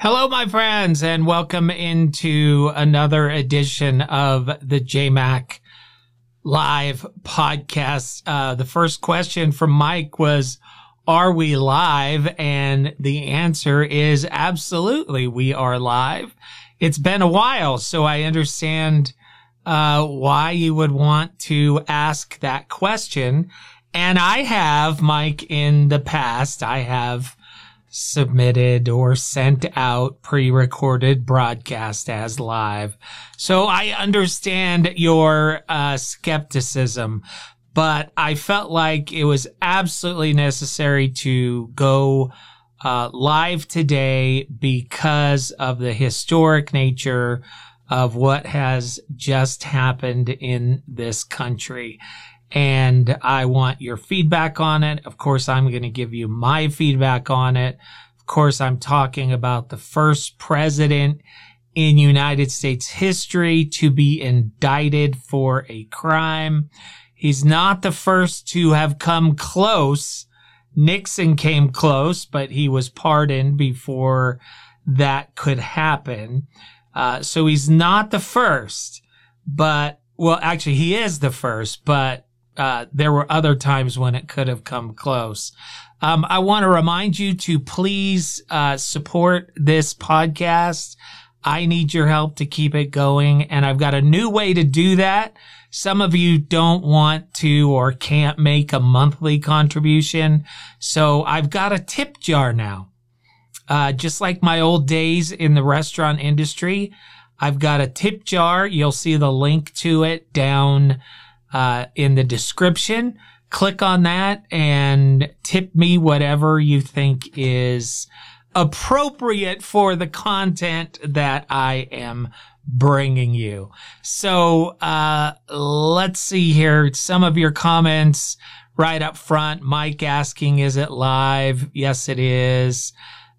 Hello, my friends, and welcome into another edition of the JayMac Live podcast. Uh, the first question from Mike was, are we live? And the answer is absolutely we are live. It's been a while, so I understand uh, why you would want to ask that question. And I have, Mike, in the past, I have submitted or sent out pre-recorded broadcast as live. So I understand your uh, skepticism, but I felt like it was absolutely necessary to go uh, live today because of the historic nature of what has just happened in this country and I want your feedback on it. Of course, I'm going to give you my feedback on it. Of course, I'm talking about the first president in United States history to be indicted for a crime. He's not the first to have come close. Nixon came close, but he was pardoned before that could happen. Uh, so he's not the first, but well, actually, he is the first, but uh, there were other times when it could have come close. Um, I want to remind you to please uh, support this podcast. I need your help to keep it going, and I've got a new way to do that. Some of you don't want to or can't make a monthly contribution, so I've got a tip jar now. Uh, just like my old days in the restaurant industry, I've got a tip jar. You'll see the link to it down uh, in the description. Click on that and tip me whatever you think is appropriate for the content that I am bringing you. So, uh, let's see here. Some of your comments right up front. Mike asking, is it live? Yes, it is.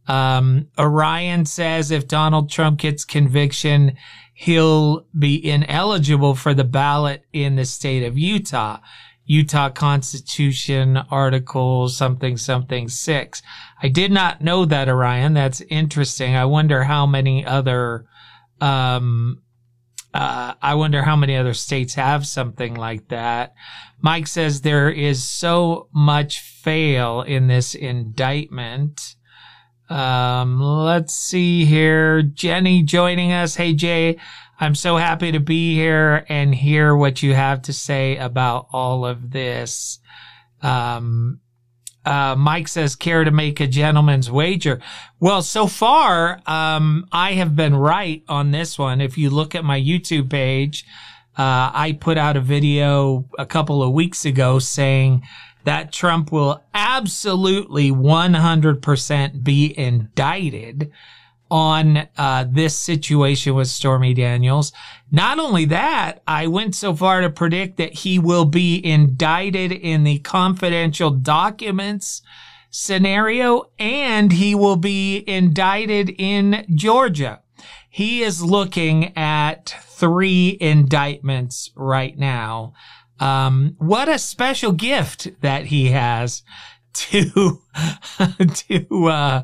Um, Orion says if Donald Trump gets conviction, he'll be ineligible for the ballot in the state of Utah. Utah Constitution Article something something six. I did not know that, Orion. That's interesting. I wonder how many other, um, uh, I wonder how many other states have something like that. Mike says there is so much fail in this indictment. Um, let's see here. Jenny joining us. Hey, Jay, I'm so happy to be here and hear what you have to say about all of this. Um, uh, Mike says, care to make a gentleman's wager? Well, so far, um, I have been right on this one. If you look at my YouTube page, uh, I put out a video a couple of weeks ago saying that Trump will absolutely 100% be indicted on uh, this situation with Stormy Daniels. Not only that, I went so far to predict that he will be indicted in the confidential documents scenario and he will be indicted in Georgia. He is looking at three indictments right now. Um, what a special gift that he has to, to, uh,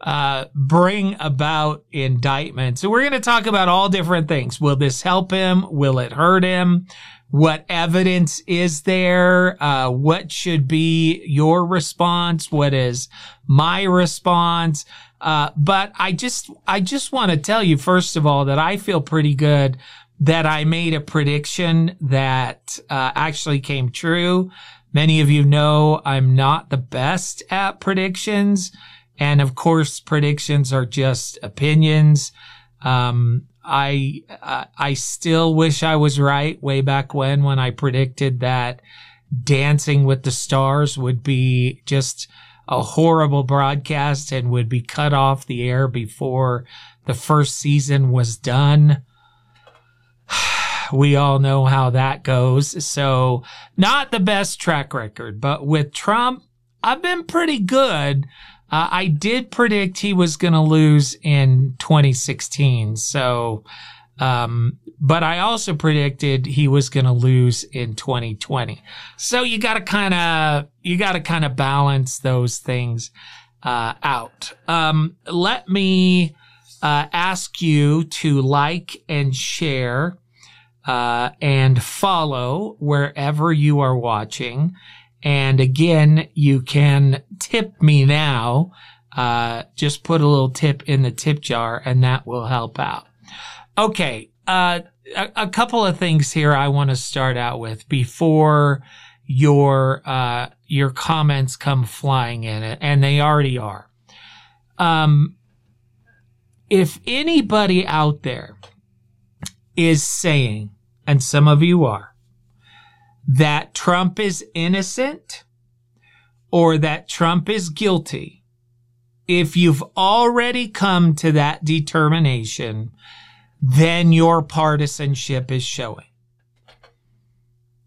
uh, bring about indictment. So we're going to talk about all different things. Will this help him? Will it hurt him? What evidence is there? Uh, what should be your response? What is my response? Uh, but I just, I just want to tell you, first of all, that I feel pretty good that I made a prediction that uh, actually came true. Many of you know I'm not the best at predictions. And of course, predictions are just opinions. Um, I, I still wish I was right way back when, when I predicted that Dancing with the Stars would be just a horrible broadcast and would be cut off the air before the first season was done. We all know how that goes. So not the best track record, but with Trump, I've been pretty good. Uh, I did predict he was going to lose in 2016. So, um, but I also predicted he was going to lose in 2020. So you got to kind of, you got to kind of balance those things, uh, out. Um, let me, uh, ask you to like and share uh, and follow wherever you are watching. And again, you can tip me now. Uh, just put a little tip in the tip jar and that will help out. Okay. Uh, a, a, couple of things here I want to start out with before your, uh, your comments come flying in it, and they already are. Um, if anybody out there is saying, and some of you are, that Trump is innocent or that Trump is guilty, if you've already come to that determination, then your partisanship is showing.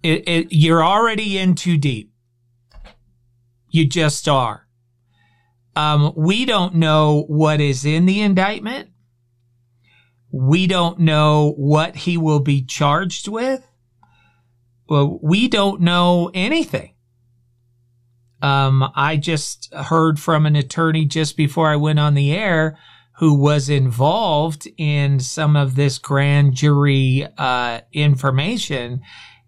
It, it, you're already in too deep. You just are. Um, we don't know what is in the indictment. We don't know what he will be charged with. Well, we don't know anything. Um, I just heard from an attorney just before I went on the air who was involved in some of this grand jury uh, information.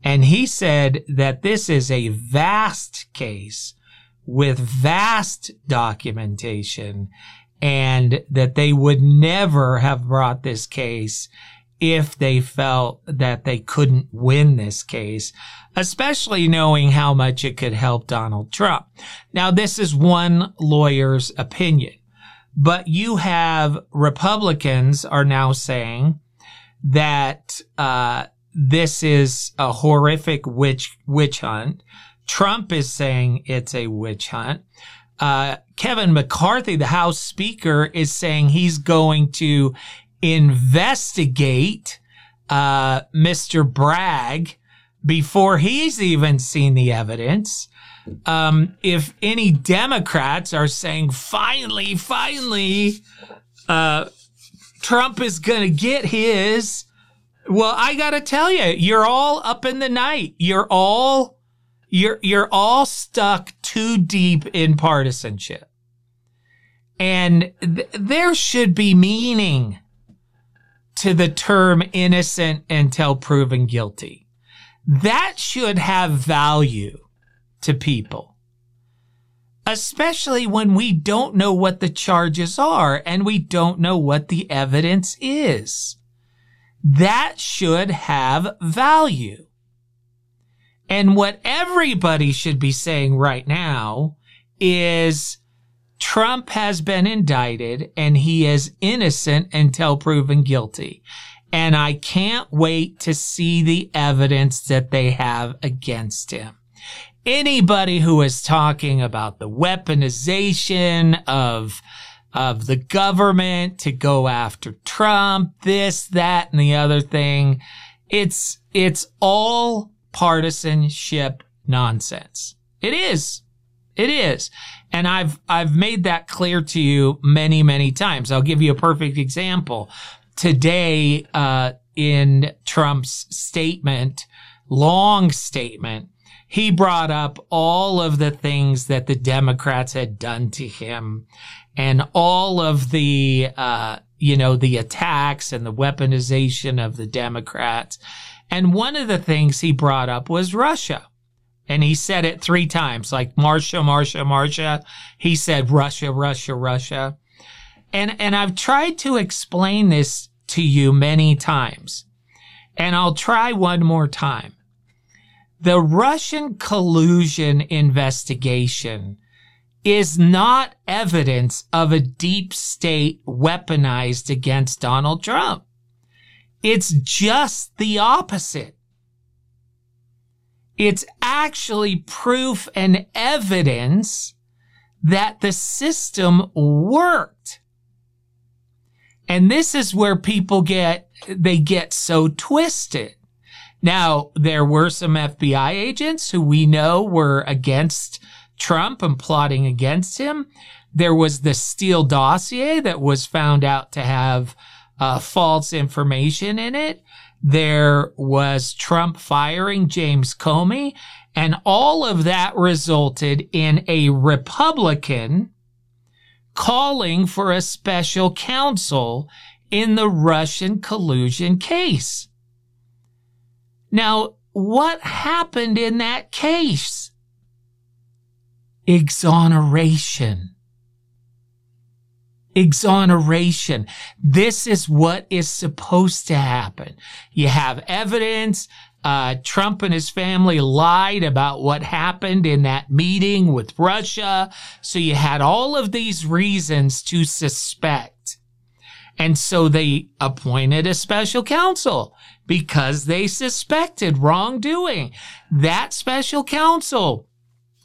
And he said that this is a vast case with vast documentation and that they would never have brought this case if they felt that they couldn't win this case, especially knowing how much it could help Donald Trump. Now, this is one lawyer's opinion, but you have Republicans are now saying that uh, this is a horrific witch witch hunt. Trump is saying it's a witch hunt. Uh, Kevin McCarthy, the House Speaker, is saying he's going to investigate uh, Mr. Bragg before he's even seen the evidence. Um, if any Democrats are saying, finally, finally, uh, Trump is going to get his, well, I got to tell you, you're all up in the night. You're all you're, you're all stuck too deep in partisanship. And th- there should be meaning to the term innocent until proven guilty. That should have value to people. Especially when we don't know what the charges are and we don't know what the evidence is. That should have value. And what everybody should be saying right now is Trump has been indicted and he is innocent until proven guilty. And I can't wait to see the evidence that they have against him. Anybody who is talking about the weaponization of of the government to go after Trump, this, that, and the other thing. It's, it's all partisanship nonsense. It is. It is. And I've, I've made that clear to you many, many times. I'll give you a perfect example. Today, uh, in Trump's statement, long statement, he brought up all of the things that the Democrats had done to him and all of the, uh, you know, the attacks and the weaponization of the Democrats. And one of the things he brought up was Russia. And he said it three times, like Marsha, Marsha, Marsha. He said Russia, Russia, Russia. And, and I've tried to explain this to you many times. And I'll try one more time. The Russian collusion investigation is not evidence of a deep state weaponized against Donald Trump. It's just the opposite. It's actually proof and evidence that the system worked. And this is where people get, they get so twisted. Now, there were some FBI agents who we know were against Trump and plotting against him. There was the Steele dossier that was found out to have uh, false information in it. There was Trump firing James Comey, and all of that resulted in a Republican calling for a special counsel in the Russian collusion case. Now, what happened in that case? Exoneration. Exoneration. This is what is supposed to happen. You have evidence. Uh, Trump and his family lied about what happened in that meeting with Russia. So you had all of these reasons to suspect. And so they appointed a special counsel because they suspected wrongdoing. That special counsel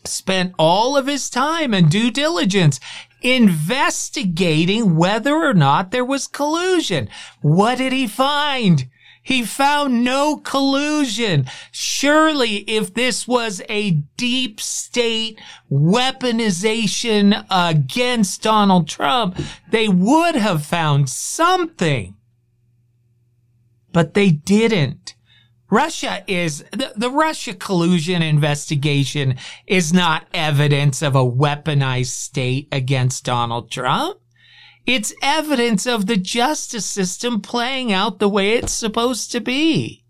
spent all of his time and due diligence investigating whether or not there was collusion. What did he find? He found no collusion. Surely if this was a deep state weaponization against Donald Trump, they would have found something. But they didn't. Russia is, the, the Russia collusion investigation is not evidence of a weaponized state against Donald Trump. It's evidence of the justice system playing out the way it's supposed to be.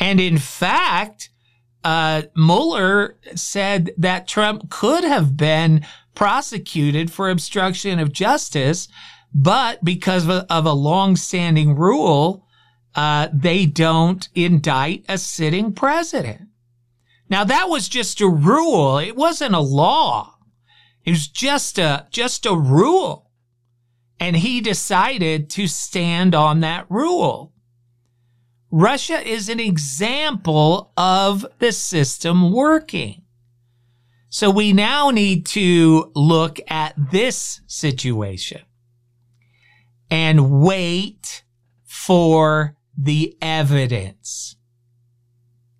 And in fact, uh, Mueller said that Trump could have been prosecuted for obstruction of justice, but because of a, of a long-standing rule, uh, they don't indict a sitting president. Now that was just a rule. It wasn't a law. It was just a, just a rule. And he decided to stand on that rule. Russia is an example of the system working. So we now need to look at this situation and wait for the evidence.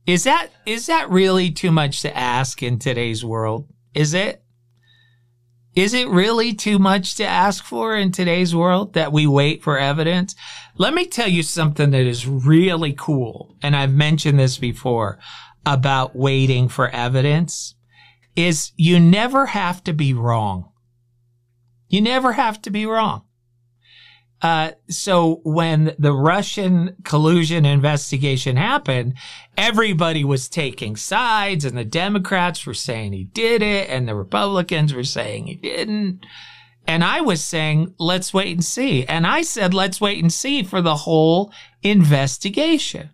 Is that, is that really too much to ask in today's world? Is it? Is it really too much to ask for in today's world that we wait for evidence? Let me tell you something that is really cool. And I've mentioned this before about waiting for evidence is you never have to be wrong. You never have to be wrong. Uh, so when the Russian collusion investigation happened, everybody was taking sides and the Democrats were saying he did it and the Republicans were saying he didn't. And I was saying, let's wait and see. And I said, let's wait and see for the whole investigation.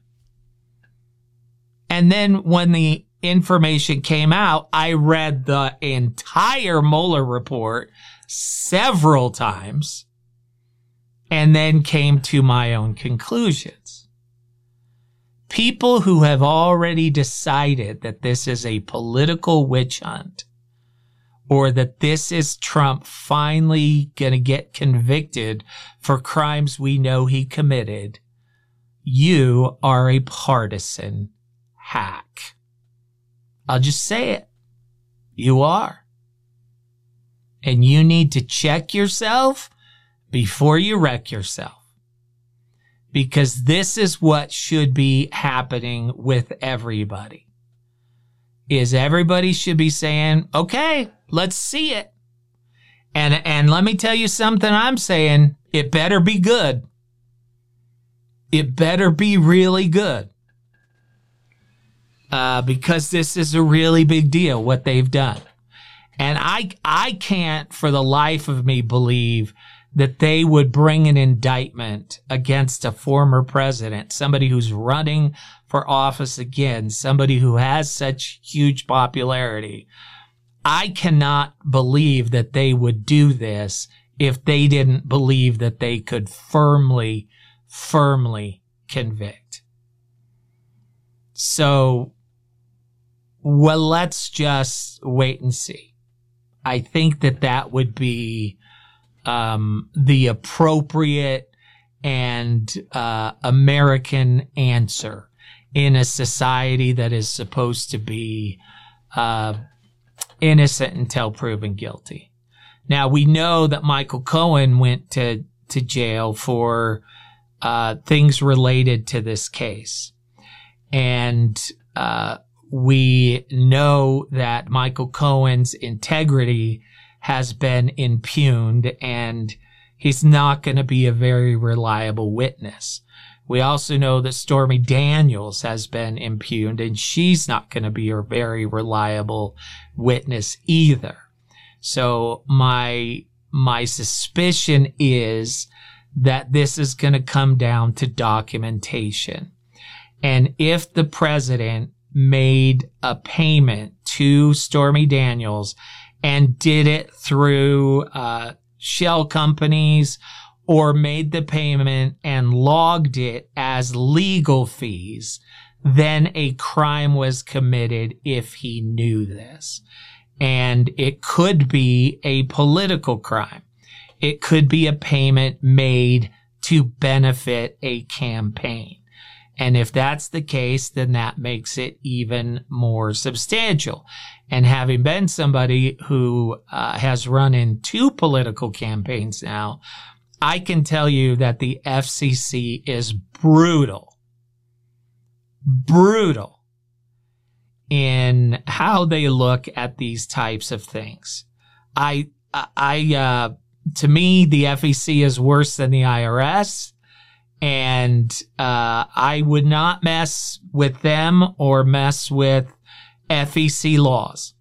And then when the information came out, I read the entire Mueller report several times and then came to my own conclusions. People who have already decided that this is a political witch hunt or that this is Trump finally going to get convicted for crimes we know he committed, you are a partisan hack. I'll just say it. You are. And you need to check yourself before you wreck yourself. Because this is what should be happening with everybody. Is everybody should be saying, okay, let's see it. And, and let me tell you something I'm saying. It better be good. It better be really good. Uh, because this is a really big deal, what they've done. And I, I can't for the life of me believe that they would bring an indictment against a former president, somebody who's running for office again, somebody who has such huge popularity. I cannot believe that they would do this if they didn't believe that they could firmly, firmly convict. So, well, let's just wait and see. I think that that would be um, the appropriate and uh, American answer in a society that is supposed to be uh, innocent until proven guilty. Now we know that Michael Cohen went to to jail for uh, things related to this case, and uh, we know that Michael Cohen's integrity has been impugned and he's not going to be a very reliable witness. We also know that Stormy Daniels has been impugned and she's not going to be a very reliable witness either. So my, my suspicion is that this is going to come down to documentation. And if the president made a payment to Stormy Daniels and did it through uh, shell companies or made the payment and logged it as legal fees, then a crime was committed if he knew this. And it could be a political crime. It could be a payment made to benefit a campaign. And if that's the case, then that makes it even more substantial. And having been somebody who uh, has run in two political campaigns now, I can tell you that the FCC is brutal, brutal in how they look at these types of things. I, I, uh, to me, the FEC is worse than the IRS. And, uh, I would not mess with them or mess with FEC laws.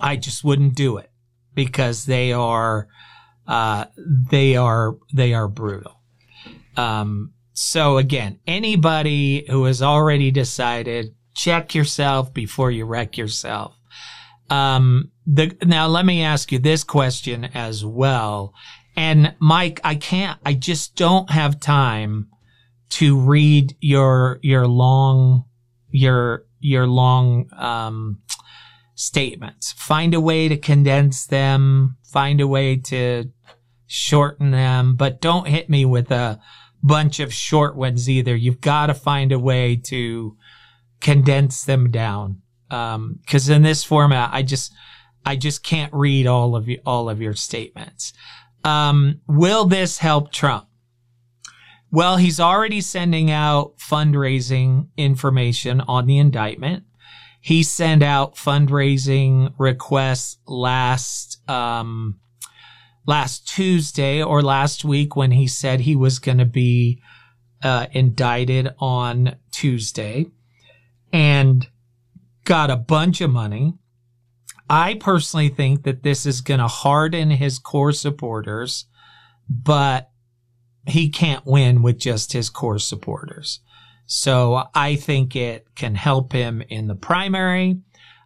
I just wouldn't do it because they are, uh, they are they are brutal. Um, so again, anybody who has already decided, check yourself before you wreck yourself. Um, the, now let me ask you this question as well. And Mike, I can't, I just don't have time to read your, your long, your, your long, um, statements. Find a way to condense them. Find a way to shorten them, but don't hit me with a bunch of short ones either. You've got to find a way to condense them down. Um, cause in this format, I just, I just can't read all of you, all of your statements. Um, will this help Trump? Well, he's already sending out fundraising information on the indictment. He sent out fundraising requests last, um, last Tuesday or last week when he said he was going to be uh, indicted on Tuesday and got a bunch of money. I personally think that this is going to harden his core supporters, but he can't win with just his core supporters. So I think it can help him in the primary.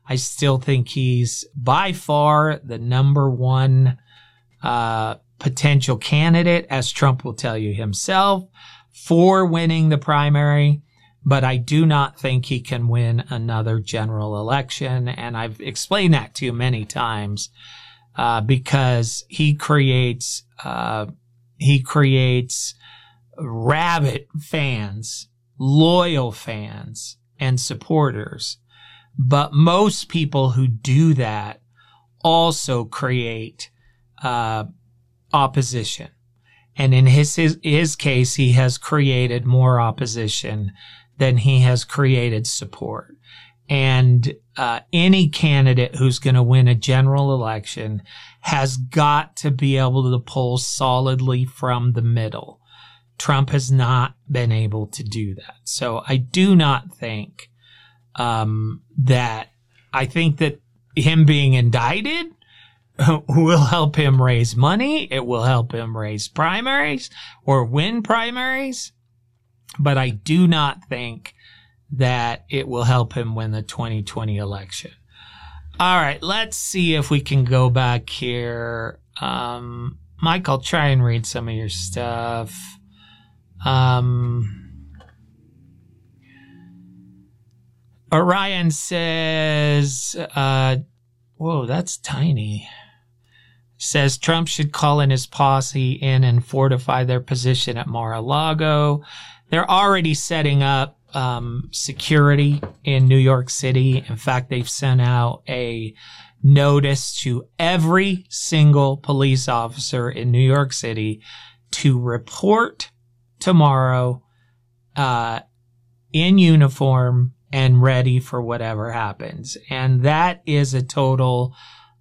I still think he's by far the number one uh, potential candidate, as Trump will tell you himself, for winning the primary. But I do not think he can win another general election. And I've explained that to you many times, uh, because he creates, uh, he creates rabid fans, loyal fans and supporters. But most people who do that also create uh, opposition. And in his, his, his case, he has created more opposition than he has created support. And uh, any candidate who's going to win a general election has got to be able to pull solidly from the middle. Trump has not been able to do that. So I do not think um, that I think that him being indicted will help him raise money. It will help him raise primaries or win primaries. But I do not think that it will help him win the 2020 election. All right, let's see if we can go back here. Um, I'll try and read some of your stuff. Um, Orion says, uh, whoa, that's tiny says Trump should call in his posse in and fortify their position at Mar-a-Lago. They're already setting up um, security in New York City. In fact, they've sent out a notice to every single police officer in New York City to report tomorrow uh, in uniform and ready for whatever happens. And that is a total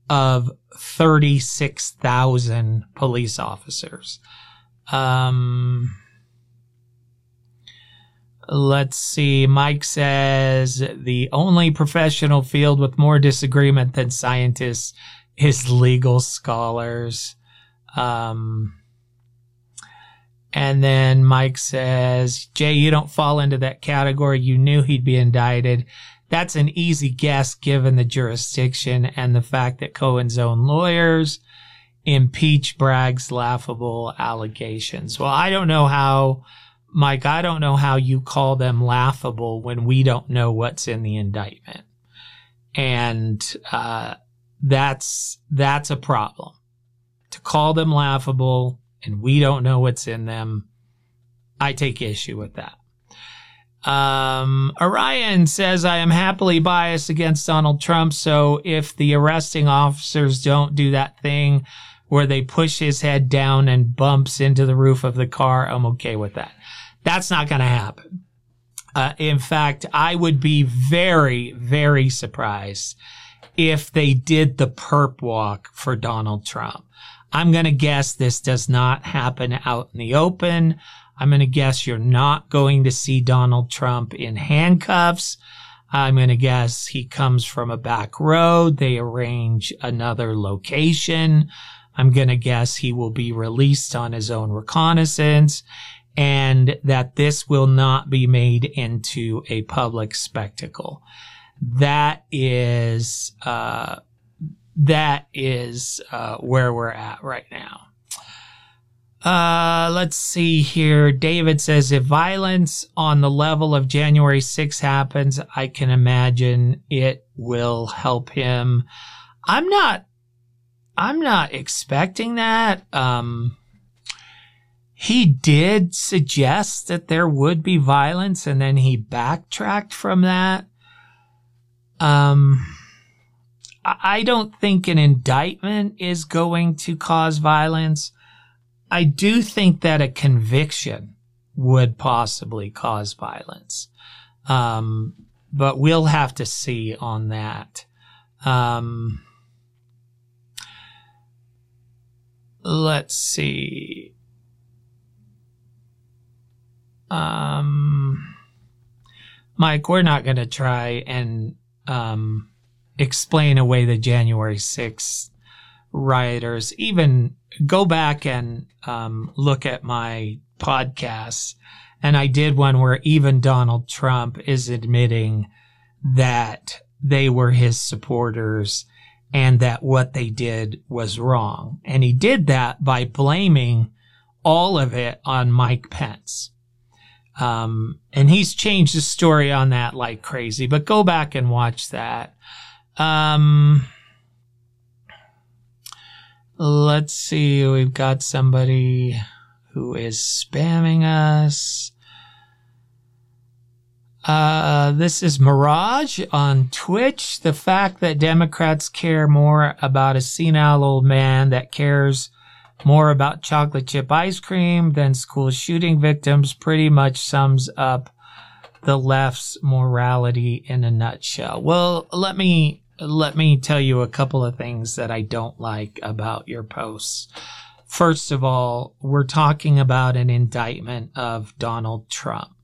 of 36,000 police officers. Um, let's see. Mike says the only professional field with more disagreement than scientists is legal scholars. Um, and then Mike says, Jay, you don't fall into that category. You knew he'd be indicted. That's an easy guess given the jurisdiction and the fact that Cohen's own lawyers impeach Bragg's laughable allegations. Well, I don't know how, Mike, I don't know how you call them laughable when we don't know what's in the indictment. And, uh, that's, that's a problem. To call them laughable and we don't know what's in them, I take issue with that. Um, Orion says, I am happily biased against Donald Trump. So if the arresting officers don't do that thing where they push his head down and bumps into the roof of the car, I'm okay with that. That's not going to happen. Uh, in fact, I would be very, very surprised if they did the perp walk for Donald Trump. I'm going to guess this does not happen out in the open. I'm going to guess you're not going to see Donald Trump in handcuffs. I'm going to guess he comes from a back road. They arrange another location. I'm going to guess he will be released on his own reconnaissance and that this will not be made into a public spectacle. That is, uh, that is, uh, where we're at right now. Uh, let's see here. David says if violence on the level of January 6 happens, I can imagine it will help him. I'm not, I'm not expecting that. Um, he did suggest that there would be violence and then he backtracked from that. Um, I don't think an indictment is going to cause violence. I do think that a conviction would possibly cause violence. Um, but we'll have to see on that. Um, let's see. Um, Mike, we're not going to try and um, explain away the January 6th rioters. Even go back and um, look at my podcasts. And I did one where even Donald Trump is admitting that they were his supporters and that what they did was wrong. And he did that by blaming all of it on Mike Pence. Um, and he's changed the story on that like crazy, but go back and watch that. Um, Let's see. We've got somebody who is spamming us. Uh, this is Mirage on Twitch. The fact that Democrats care more about a senile old man that cares more about chocolate chip ice cream than school shooting victims pretty much sums up the left's morality in a nutshell. Well, let me let me tell you a couple of things that I don't like about your posts. First of all, we're talking about an indictment of Donald Trump.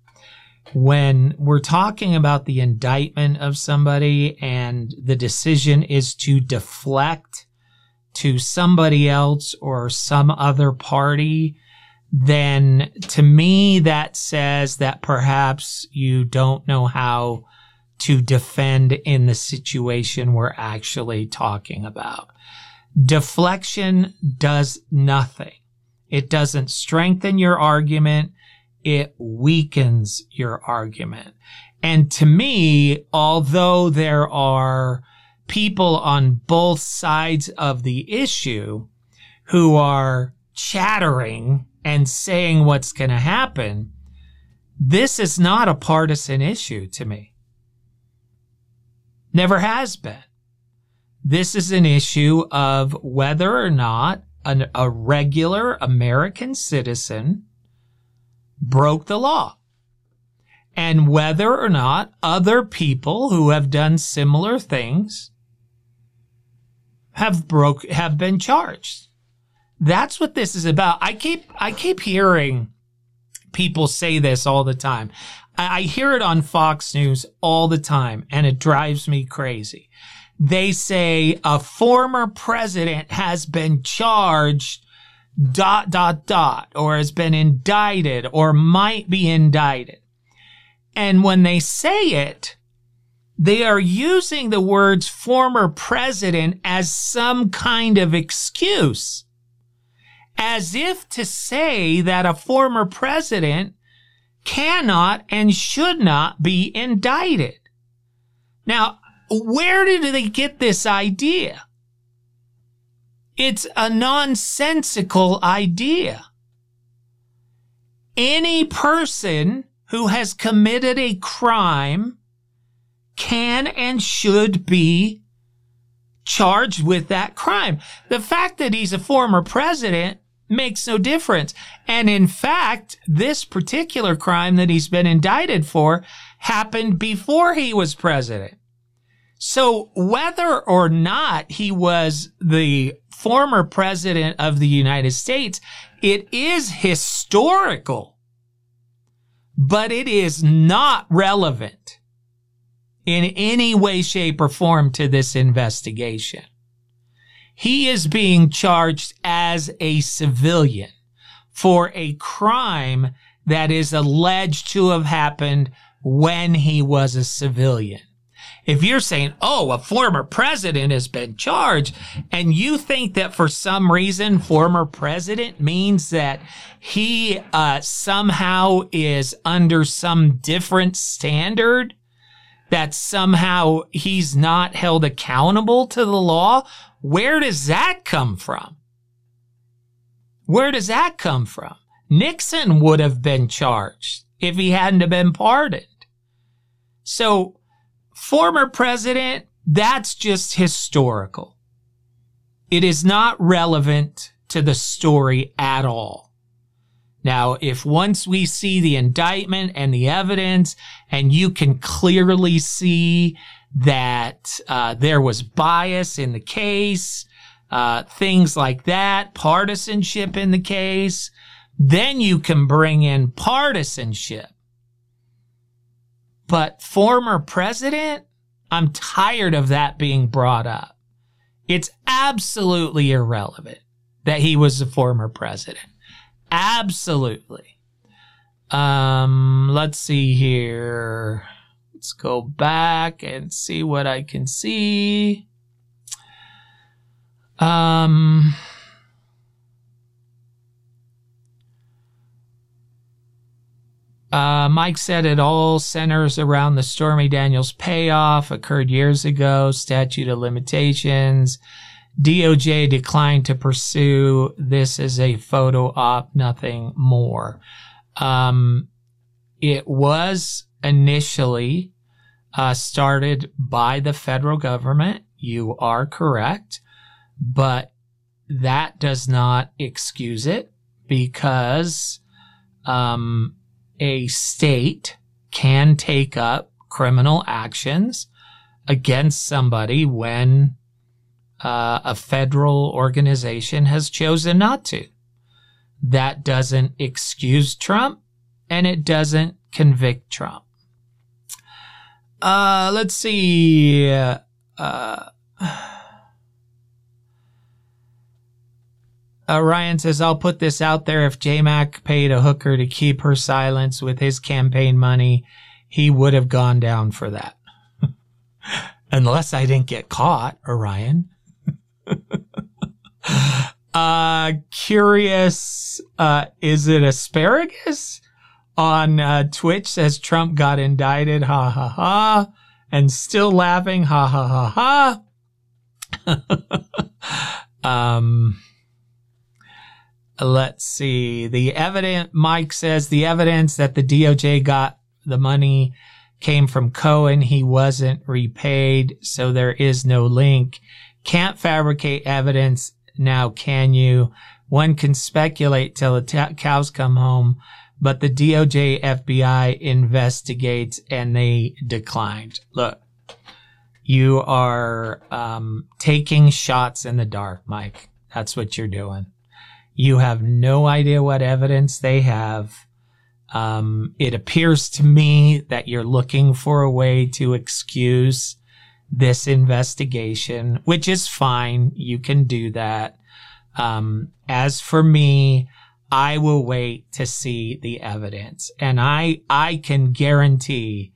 When we're talking about the indictment of somebody and the decision is to deflect to somebody else or some other party, then to me that says that perhaps you don't know how to defend in the situation we're actually talking about. Deflection does nothing. It doesn't strengthen your argument. It weakens your argument. And to me, although there are people on both sides of the issue who are chattering and saying what's going to happen, this is not a partisan issue to me. Never has been. This is an issue of whether or not an, a regular American citizen broke the law and whether or not other people who have done similar things have broke have been charged. That's what this is about. I keep I keep hearing people say this all the time. I, I hear it on Fox News all the time and it drives me crazy. They say a former president has been charged dot dot dot or has been indicted or might be indicted. And when they say it, they are using the words former president as some kind of excuse, as if to say that a former president cannot and should not be indicted. Now, where did they get this idea? It's a nonsensical idea. Any person who has committed a crime can and should be charged with that crime. The fact that he's a former president makes no difference. And in fact, this particular crime that he's been indicted for happened before he was president. So whether or not he was the former president of the United States, it is historical, but it is not relevant in any way, shape, or form to this investigation. He is being charged as a civilian for a crime that is alleged to have happened when he was a civilian. If you're saying, oh, a former president has been charged, and you think that for some reason former president means that he uh, somehow is under some different standard, that somehow he's not held accountable to the law, where does that come from? Where does that come from? Nixon would have been charged if he hadn't been pardoned. So, former president, that's just historical. It is not relevant to the story at all. Now, if once we see the indictment and the evidence and you can clearly see that uh, there was bias in the case, uh, things like that, partisanship in the case, then you can bring in partisanship. But former president, I'm tired of that being brought up. It's absolutely irrelevant that he was a former president. Absolutely. Um, let's see here. Let's go back and see what I can see. Um, Uh, Mike said it all centers around the Stormy Daniels payoff occurred years ago, statute of limitations. DOJ declined to pursue this as a photo op, nothing more. Um, it was initially uh, started by the federal government. You are correct, but that does not excuse it because um, a state can take up criminal actions against somebody when uh, a federal organization has chosen not to. That doesn't excuse Trump and it doesn't convict Trump. Uh, let's see. Uh, uh, Ryan says, I'll put this out there. If JayMac paid a hooker to keep her silence with his campaign money, he would have gone down for that. Unless I didn't get caught, Orion. uh, curious, uh, is it asparagus? On uh, Twitch says Trump got indicted, ha ha ha, and still laughing, ha ha ha ha. um, let's see. The evidence, Mike says the evidence that the DOJ got the money came from Cohen. He wasn't repaid, so there is no link. Can't fabricate evidence now, can you? One can speculate till the t- cows come home, but the DOJ FBI investigates and they declined. Look, You are um, taking shots in the dark, Mike. That's what you're doing. You have no idea what evidence they have. Um, it appears to me that you're looking for a way to excuse this investigation, which is fine. You can do that. Um, as for me, I will wait to see the evidence and I, I can guarantee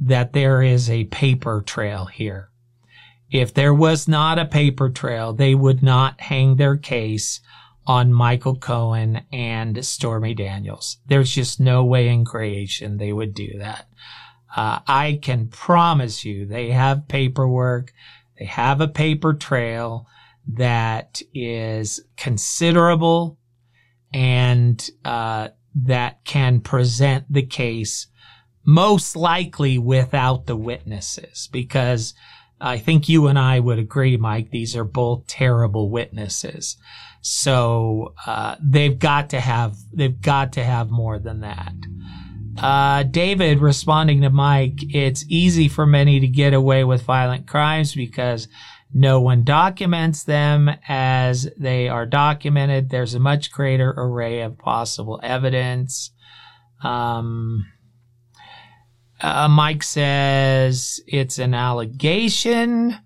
that there is a paper trail here. If there was not a paper trail, they would not hang their case on Michael Cohen and Stormy Daniels. There's just no way in creation they would do that. Uh, I can promise you they have paperwork. They have a paper trail that is considerable and uh, that can present the case most likely without the witnesses because I think you and I would agree, Mike, these are both terrible witnesses. So uh, they've got to have they've got to have more than that. Uh, David responding to Mike, it's easy for many to get away with violent crimes because no one documents them as they are documented. There's a much greater array of possible evidence. Um, uh, Mike says it's an allegation.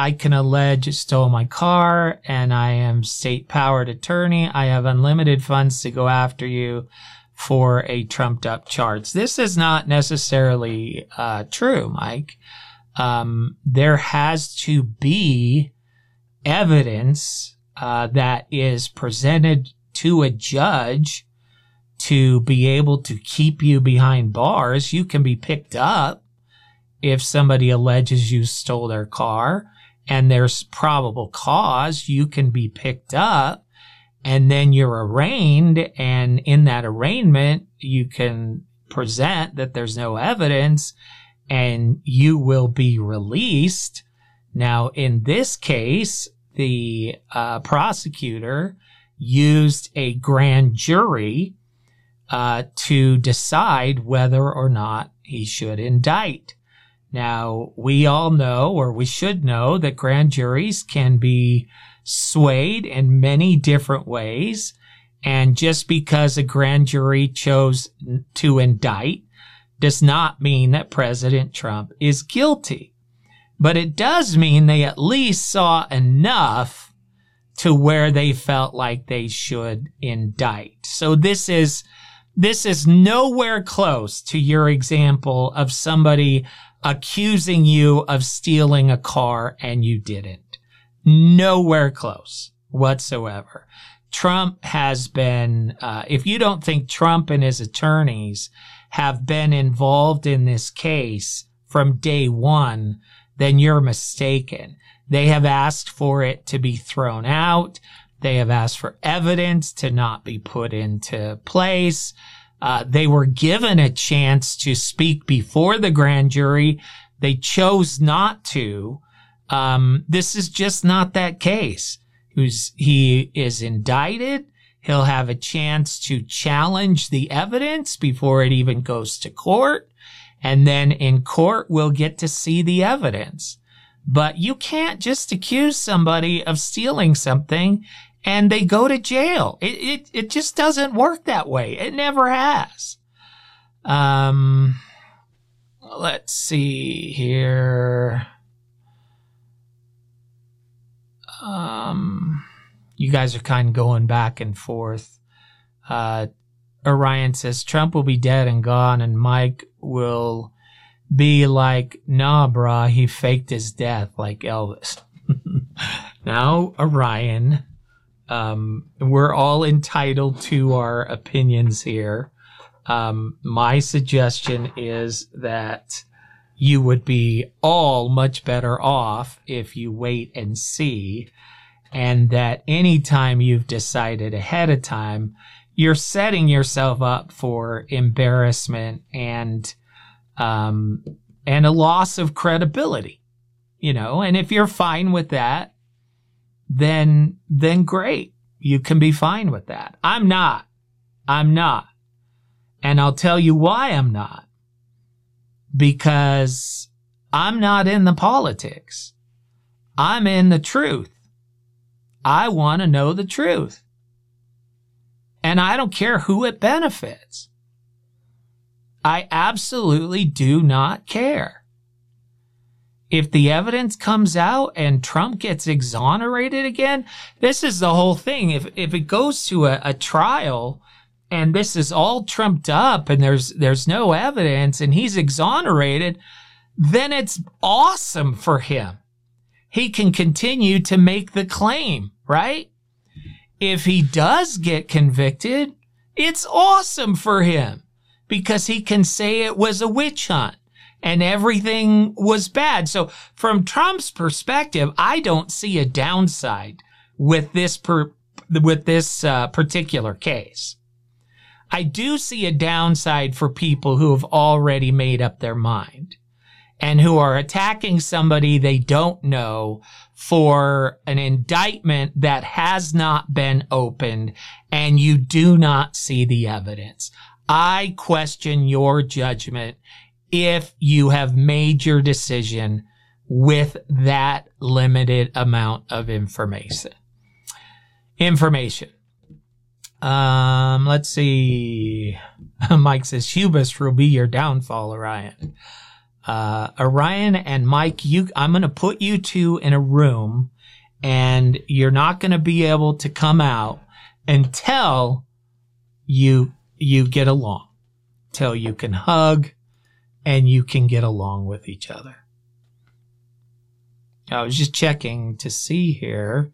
I can allege it stole my car and I am state powered attorney. I have unlimited funds to go after you for a trumped up charge. This is not necessarily uh, true, Mike. Um, there has to be evidence uh, that is presented to a judge to be able to keep you behind bars. You can be picked up if somebody alleges you stole their car and there's probable cause. You can be picked up and then you're arraigned and in that arraignment you can present that there's no evidence and you will be released now in this case the uh, prosecutor used a grand jury uh, to decide whether or not he should indict now we all know or we should know that grand juries can be swayed in many different ways. And just because a grand jury chose to indict does not mean that President Trump is guilty. But it does mean they at least saw enough to where they felt like they should indict. So this is, this is nowhere close to your example of somebody accusing you of stealing a car and you didn't nowhere close whatsoever. Trump has been, uh, if you don't think Trump and his attorneys have been involved in this case from day one, then you're mistaken. They have asked for it to be thrown out. They have asked for evidence to not be put into place. Uh, they were given a chance to speak before the grand jury. They chose not to. Um, this is just not that case. Who's, he is indicted. He'll have a chance to challenge the evidence before it even goes to court. And then in court, we'll get to see the evidence. But you can't just accuse somebody of stealing something and they go to jail. It, it, it just doesn't work that way. It never has. Um, let's see here. Um, you guys are kind of going back and forth. Uh, Orion says Trump will be dead and gone, and Mike will be like, nah, brah, he faked his death like Elvis. now, Orion, um, we're all entitled to our opinions here. Um, my suggestion is that you would be all much better off if you wait and see. And that anytime you've decided ahead of time, you're setting yourself up for embarrassment and, um, and a loss of credibility, you know, and if you're fine with that, then, then great. You can be fine with that. I'm not. I'm not. And I'll tell you why I'm not because I'm not in the politics. I'm in the truth. I want to know the truth. And I don't care who it benefits. I absolutely do not care. If the evidence comes out and Trump gets exonerated again, this is the whole thing. If, if it goes to a, a trial and this is all trumped up and there's, there's no evidence and he's exonerated, then it's awesome for him. He can continue to make the claim, right? If he does get convicted, it's awesome for him because he can say it was a witch hunt and everything was bad. So from Trump's perspective, I don't see a downside with this per, with this uh, particular case. I do see a downside for people who have already made up their mind and who are attacking somebody they don't know for an indictment that has not been opened and you do not see the evidence. I question your judgment if you have made your decision with that limited amount of information. Information. Um, let's see. Mike says hubris will be your downfall, Orion. Uh, Orion and Mike, you, I'm going to put you two in a room and you're not going to be able to come out until you, you get along, till you can hug, and you can get along with each other. I was just checking to see here.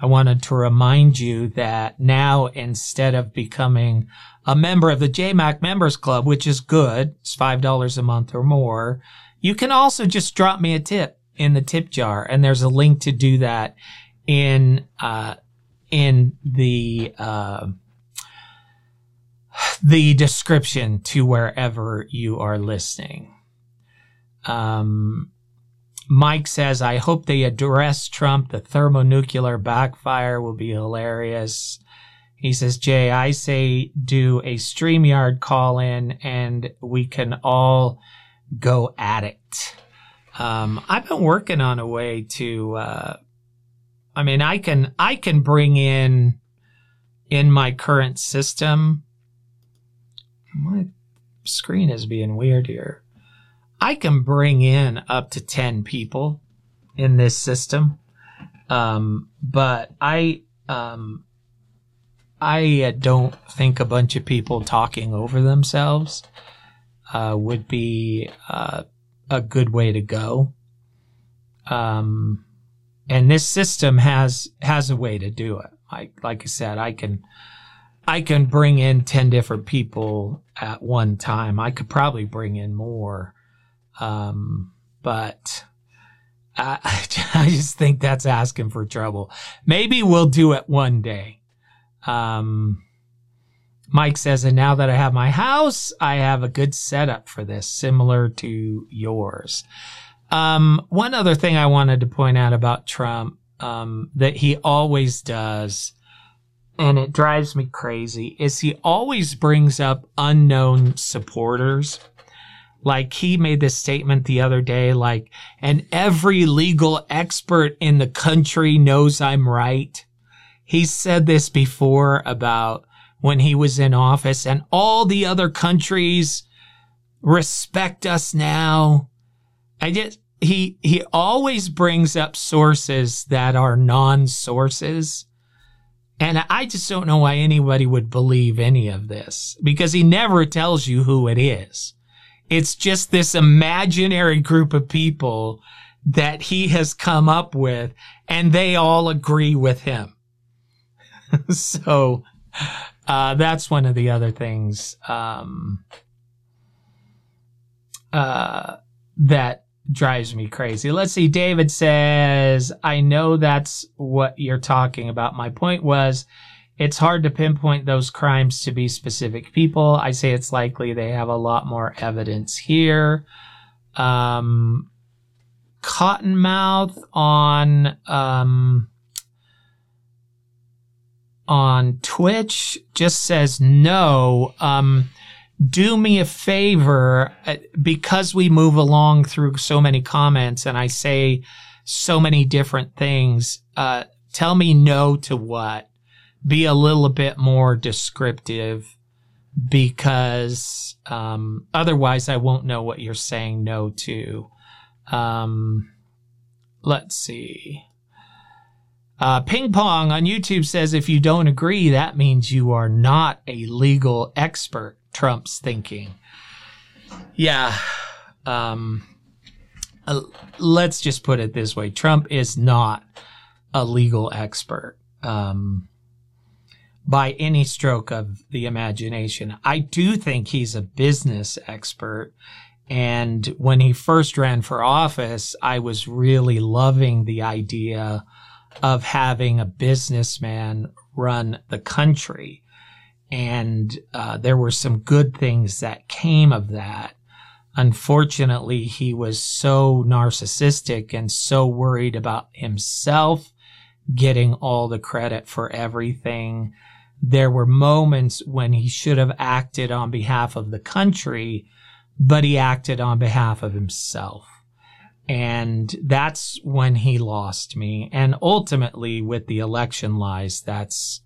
I wanted to remind you that now instead of becoming a member of the JayMac Members Club, which is good, it's $5 a month or more, you can also just drop me a tip in the tip jar. And there's a link to do that in, uh, in the, uh, the description to wherever you are listening. Um, Mike says, I hope they address Trump. The thermonuclear backfire will be hilarious. He says, Jay, I say do a StreamYard call in and we can all go at it. Um, I've been working on a way to, uh, I mean, I can, I can bring in, in my current system, my screen is being weird here. I can bring in up to 10 people in this system. Um, but I, um, I uh, don't think a bunch of people talking over themselves uh, would be uh, a good way to go. Um, and this system has has a way to do it. I, like I said, I can I can bring in 10 different people at one time. I could probably bring in more. Um, but I, I just think that's asking for trouble. Maybe we'll do it one day. Um, Mike says, and now that I have my house, I have a good setup for this, similar to yours. Um, one other thing I wanted to point out about Trump, um, that he always does and it drives me crazy is he always brings up unknown supporters. Like he made this statement the other day, like, and every legal expert in the country knows I'm right. He said this before about when he was in office and all the other countries respect us now. I just, he, he always brings up sources that are non-sources and I just don't know why anybody would believe any of this because he never tells you who it is. It's just this imaginary group of people that he has come up with and they all agree with him. so, uh, that's one of the other things, um, uh, that drives me crazy. Let's see. David says, I know that's what you're talking about. My point was, it's hard to pinpoint those crimes to be specific people. I say it's likely they have a lot more evidence here. Um, Cottonmouth on, um, on Twitch just says no. Um, do me a favor uh, because we move along through so many comments and I say so many different things. Uh, tell me no to what. Be a little bit more descriptive because um, otherwise I won't know what you're saying no to. Um, let's see. Uh, Ping Pong on YouTube says if you don't agree, that means you are not a legal expert. Trump's thinking. Yeah. Um, uh, let's just put it this way Trump is not a legal expert um, by any stroke of the imagination. I do think he's a business expert. And when he first ran for office, I was really loving the idea of having a businessman run the country. And uh, there were some good things that came of that. Unfortunately, he was so narcissistic and so worried about himself getting all the credit for everything. There were moments when he should have acted on behalf of the country, but he acted on behalf of himself. And that's when he lost me. And ultimately with the election lies, that's,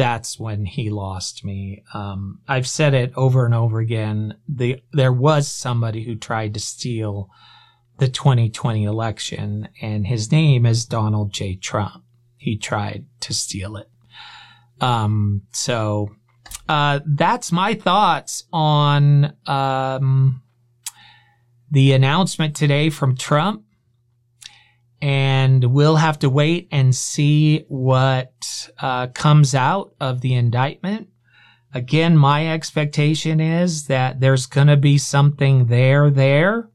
that's when he lost me. Um, I've said it over and over again. The, there was somebody who tried to steal the 2020 election and his name is Donald J. Trump. He tried to steal it. Um, so, uh, that's my thoughts on, um, the announcement today from Trump. And we'll have to wait and see what uh, comes out of the indictment. Again, my expectation is that there's going to be something there, there.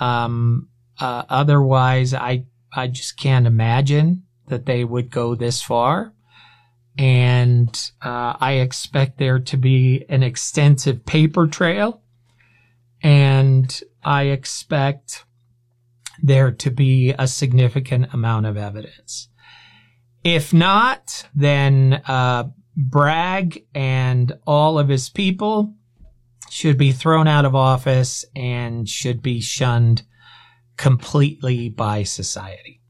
Um, uh, otherwise, I, I just can't imagine that they would go this far. And uh, I expect there to be an extensive paper trail and I expect there to be a significant amount of evidence. If not, then uh, Bragg and all of his people should be thrown out of office and should be shunned completely by society.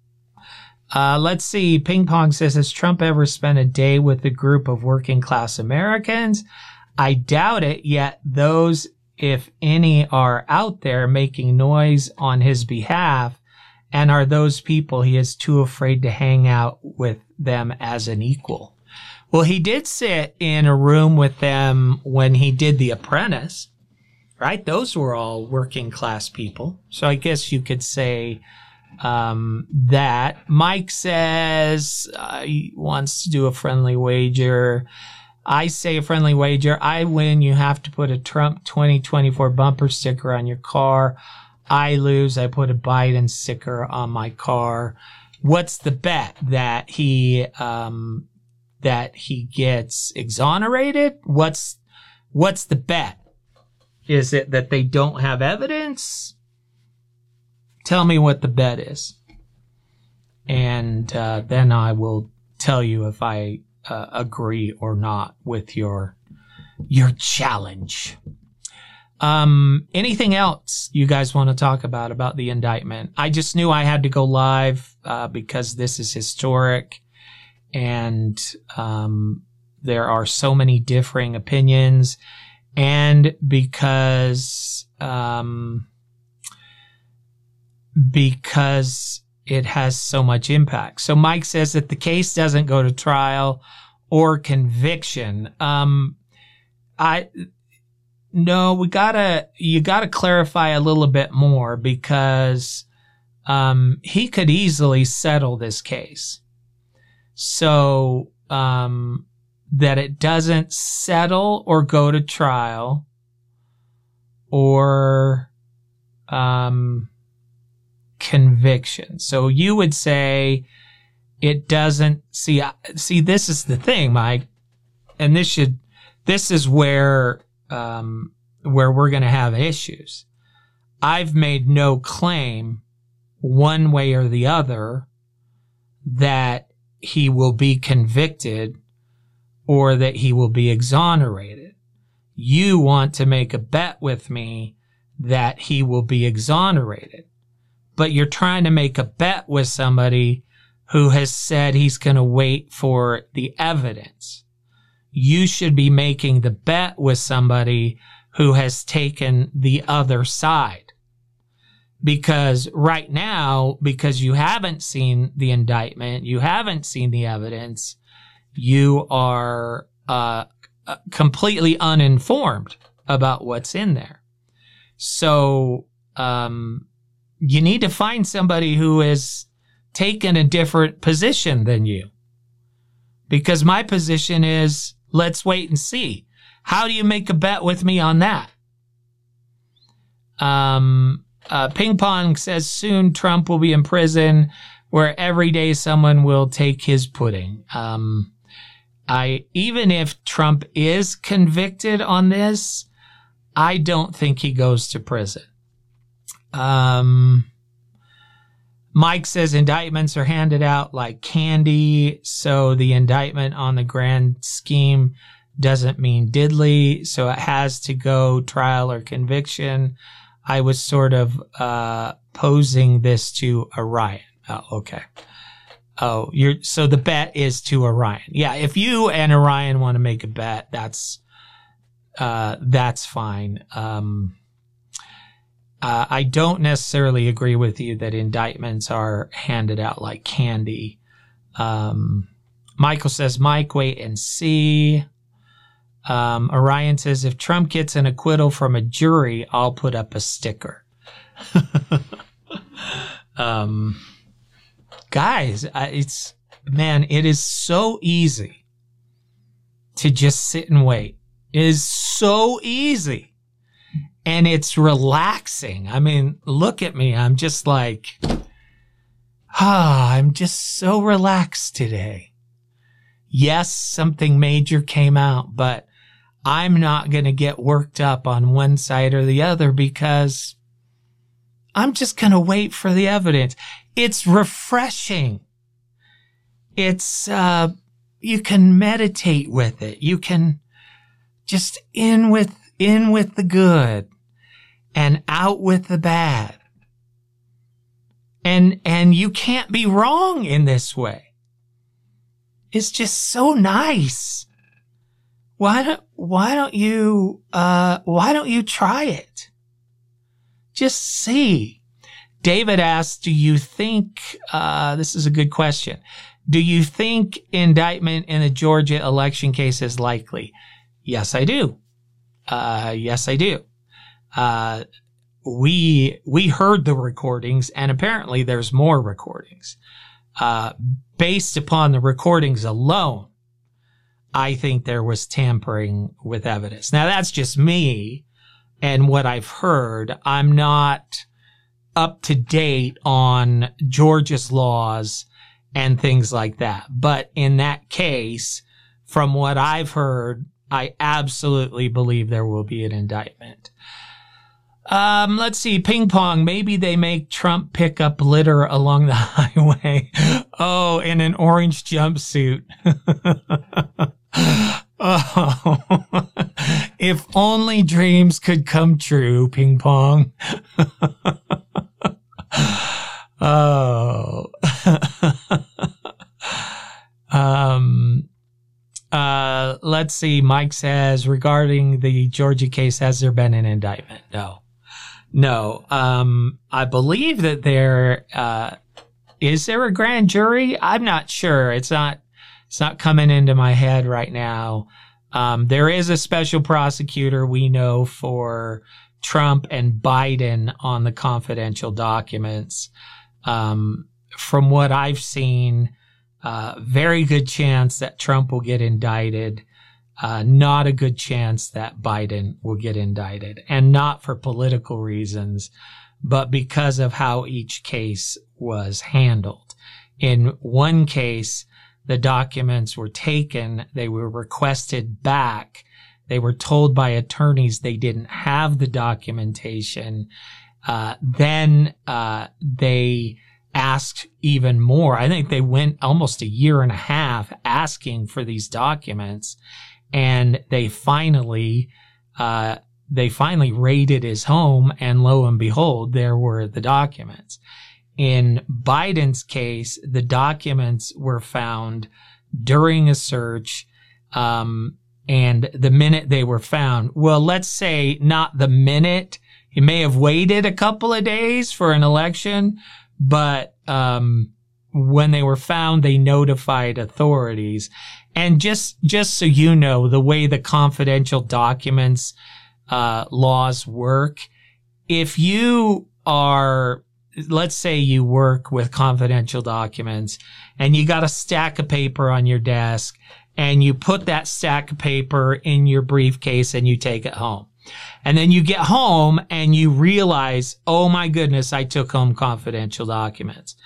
Uh, let's see. Ping Pong says, has Trump ever spent a day with a group of working class Americans? I doubt it, yet those if any are out there making noise on his behalf and are those people he is too afraid to hang out with them as an equal. Well, he did sit in a room with them when he did The Apprentice, right? Those were all working class people. So I guess you could say um, that. Mike says uh, he wants to do a friendly wager. I say a friendly wager. I win. You have to put a Trump 2024 bumper sticker on your car. I lose. I put a Biden sticker on my car. What's the bet that he, um, that he gets exonerated? What's, what's the bet? Is it that they don't have evidence? Tell me what the bet is. And, uh, then I will tell you if I uh, agree or not with your your challenge. Um, anything else you guys want to talk about about the indictment? I just knew I had to go live uh, because this is historic, and um, there are so many differing opinions, and because um, because it has so much impact. So Mike says that the case doesn't go to trial or conviction. Um, I, no, we gotta, you gotta clarify a little bit more because, um, he could easily settle this case. So, um, that it doesn't settle or go to trial or, um, conviction. So you would say it doesn't see see this is the thing, Mike, and this should this is where um, where we're going to have issues. I've made no claim one way or the other that he will be convicted or that he will be exonerated. you want to make a bet with me that he will be exonerated. But you're trying to make a bet with somebody who has said he's going to wait for the evidence. You should be making the bet with somebody who has taken the other side. Because right now, because you haven't seen the indictment, you haven't seen the evidence, you are uh, completely uninformed about what's in there. So, um, you need to find somebody who has taken a different position than you. Because my position is let's wait and see. How do you make a bet with me on that? Um, uh, Ping Pong says soon Trump will be in prison where every day someone will take his pudding. Um, I, even if Trump is convicted on this, I don't think he goes to prison. Um, Mike says indictments are handed out like candy, so the indictment on the grand scheme doesn't mean diddly, so it has to go trial or conviction. I was sort of uh, posing this to Orion. Oh, okay. Oh, you're so the bet is to Orion. Yeah, if you and Orion want to make a bet, that's uh, that's fine. Um, uh, I don't necessarily agree with you that indictments are handed out like candy. Um, Michael says, Mike, wait and see. Um, Orion says, if Trump gets an acquittal from a jury, I'll put up a sticker. um, guys, it's, man, it is so easy to just sit and wait. It is so easy and it's relaxing. I mean, look at me. I'm just like, ah, I'm just so relaxed today. Yes, something major came out, but I'm not going to get worked up on one side or the other because I'm just going to wait for the evidence. It's refreshing. It's, uh, you can meditate with it. You can just in with, in with the good and out with the bad. And, and you can't be wrong in this way. It's just so nice. Why don't, why don't you, uh, why don't you try it? Just see. David asks, do you think, uh, this is a good question. Do you think indictment in the Georgia election case is likely? Yes, I do. Uh, yes, I do uh, we we heard the recordings, and apparently there's more recordings. Uh, based upon the recordings alone, I think there was tampering with evidence. Now that's just me and what I've heard. I'm not up to date on Georgia's laws and things like that. But in that case, from what I've heard, I absolutely believe there will be an indictment. Um, let's see, ping pong. Maybe they make Trump pick up litter along the highway. Oh, in an orange jumpsuit. oh, if only dreams could come true, ping pong. oh. um, uh, let's see. Mike says regarding the Georgia case, has there been an indictment? No. No, um, I believe that there uh, is there a grand jury. I'm not sure. It's not. It's not coming into my head right now. Um, there is a special prosecutor we know for Trump and Biden on the confidential documents. Um, from what I've seen, uh, very good chance that Trump will get indicted uh, not a good chance that Biden will get indicted, and not for political reasons, but because of how each case was handled. In one case, the documents were taken, they were requested back. They were told by attorneys they didn't have the documentation. Uh, then uh, they asked even more. I think they went almost a year and a half asking for these documents and they finally uh, they finally raided his home and lo and behold, there were the documents. In Biden's case, the documents were found during a search. Um, and the minute they were found, well, let's say not the minute. He may have waited a couple of days for an election, but, um, when they were found, they notified authorities. And just, just so you know, the way the confidential documents, uh, laws work, if you are, let's say you work with confidential documents and you got a stack of paper on your desk and you put that stack of paper in your briefcase and you take it home. And then you get home and you realize, oh my goodness, I took home confidential documents.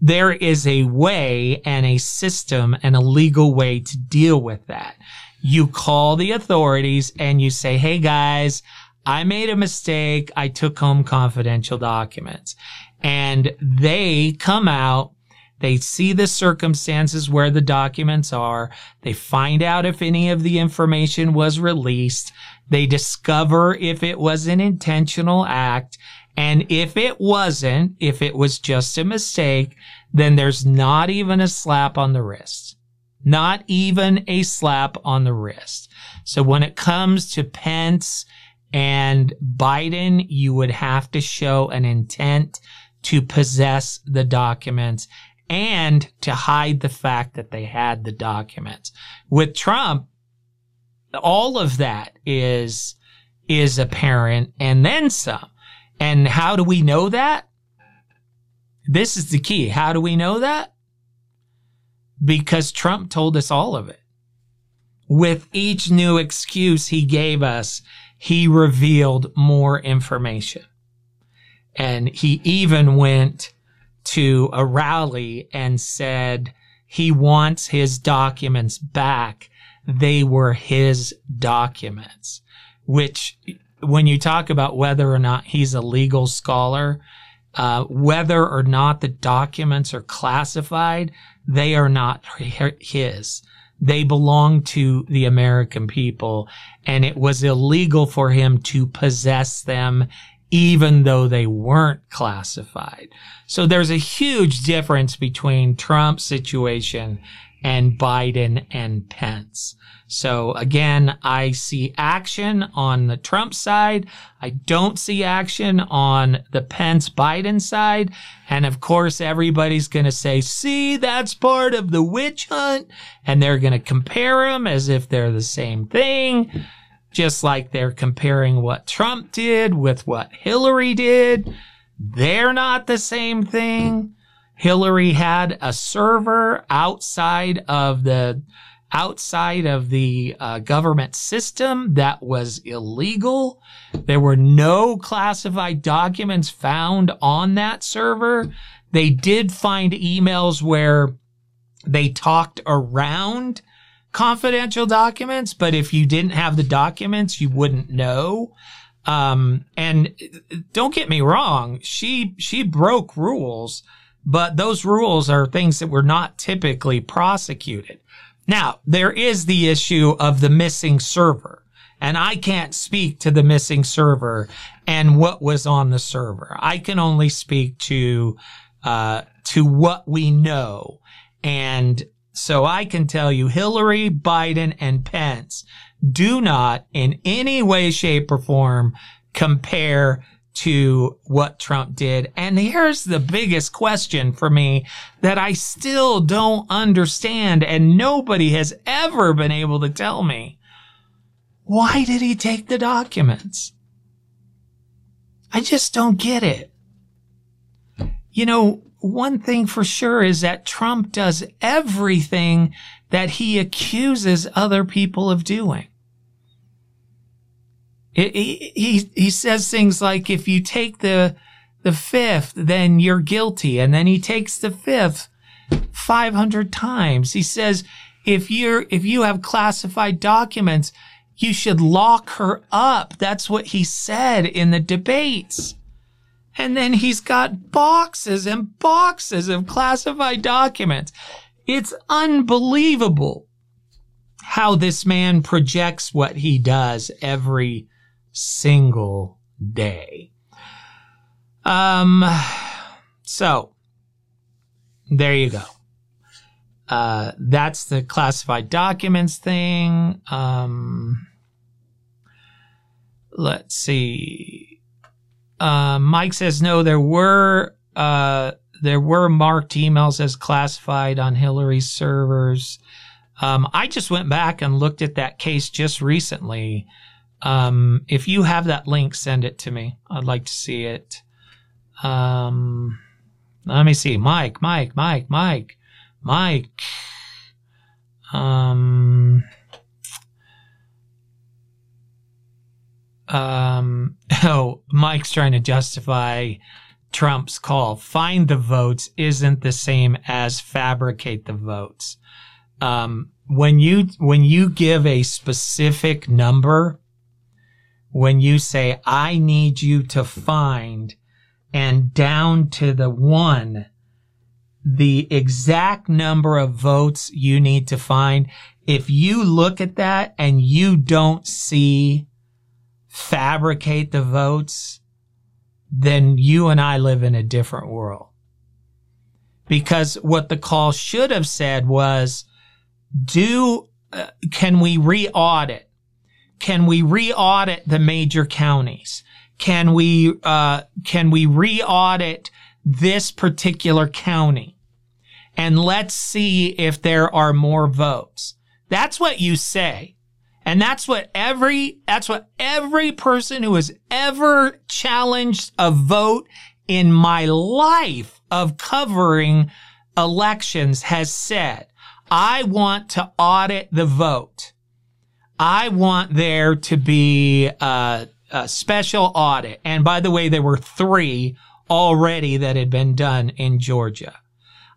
There is a way and a system and a legal way to deal with that. You call the authorities and you say, Hey guys, I made a mistake. I took home confidential documents and they come out they see the circumstances where the documents are. They find out if any of the information was released. They discover if it was an intentional act. And if it wasn't, if it was just a mistake, then there's not even a slap on the wrist. Not even a slap on the wrist. So when it comes to Pence and Biden, you would have to show an intent to possess the documents and to hide the fact that they had the documents. With Trump, all of that is, is apparent and then some. And how do we know that? This is the key. How do we know that? Because Trump told us all of it. With each new excuse he gave us, he revealed more information. And he even went to a rally and said he wants his documents back. They were his documents, which when you talk about whether or not he's a legal scholar, uh, whether or not the documents are classified, they are not his. They belong to the American people, and it was illegal for him to possess them even though they weren't classified. So there's a huge difference between Trump's situation and Biden and Pence. So again, I see action on the Trump side. I don't see action on the Pence Biden side. And of course, everybody's going to say, see, that's part of the witch hunt. And they're going to compare them as if they're the same thing just like they're comparing what Trump did with what Hillary did. They're not the same thing. Hillary had a server outside of the outside of the uh, government system that was illegal. There were no classified documents found on that server. They did find emails where they talked around confidential documents, but if you didn't have the documents, you wouldn't know. Um, and don't get me wrong, she, she broke rules, but those rules are things that were not typically prosecuted. Now, there is the issue of the missing server. And I can't speak to the missing server and what was on the server. I can only speak to, uh, to what we know. And so I can tell you Hillary, Biden, and Pence do not in any way, shape, or form compare to what Trump did. And here's the biggest question for me that I still don't understand and nobody has ever been able to tell me. Why did he take the documents? I just don't get it. You know, one thing for sure is that Trump does everything that he accuses other people of doing. It, he, he, he says things like, if you take the, the fifth, then you're guilty. And then he takes the fifth 500 times. He says, if you're, if you have classified documents, you should lock her up. That's what he said in the debates. And then he's got boxes and boxes of classified documents. It's unbelievable. how this man projects what he does every single day. Um, so there you go. Uh, that's the classified documents thing. Um, let's see. Uh, Mike says no. There were uh, there were marked emails as classified on Hillary's servers. Um, I just went back and looked at that case just recently. Um, if you have that link, send it to me. I'd like to see it. Um, let me see. Mike, Mike, Mike, Mike, Mike. Um, um, oh, Mike's trying to justify Trump's call. Find the votes isn't the same as fabricate the votes. Um, when you, when you give a specific number, when you say, I need you to find and down to the one, the exact number of votes you need to find. If you look at that and you don't see fabricate the votes, then you and I live in a different world. Because what the call should have said was, do, uh, can we re-audit? Can we re-audit the major counties? Can we, uh, can we re-audit this particular county? And let's see if there are more votes. That's what you say. And that's what every, that's what every person who has ever challenged a vote in my life of covering elections has said. I want to audit the vote. I want there to be, uh, a special audit. And by the way, there were three already that had been done in Georgia.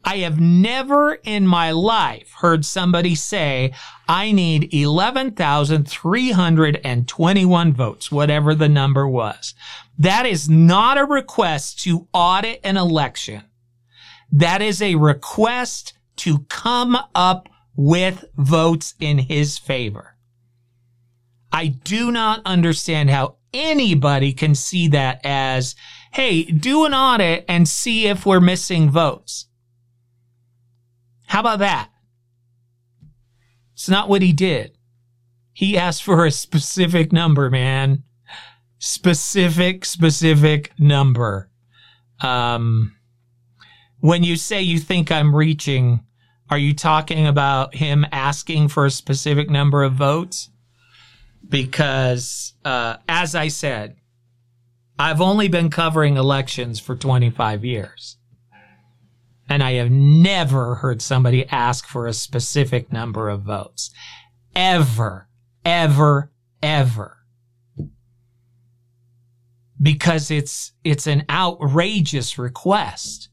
I have never in my life heard somebody say, I need 11,321 votes, whatever the number was. That is not a request to audit an election. That is a request to come up with votes in his favor. I do not understand how anybody can see that as, hey, do an audit and see if we're missing votes. How about that? It's not what he did. He asked for a specific number, man. Specific, specific number. Um, when you say you think I'm reaching, are you talking about him asking for a specific number of votes? Because, uh, as I said, I've only been covering elections for 25 years. And I have never heard somebody ask for a specific number of votes. Ever, ever, ever. Because it's, it's an outrageous request.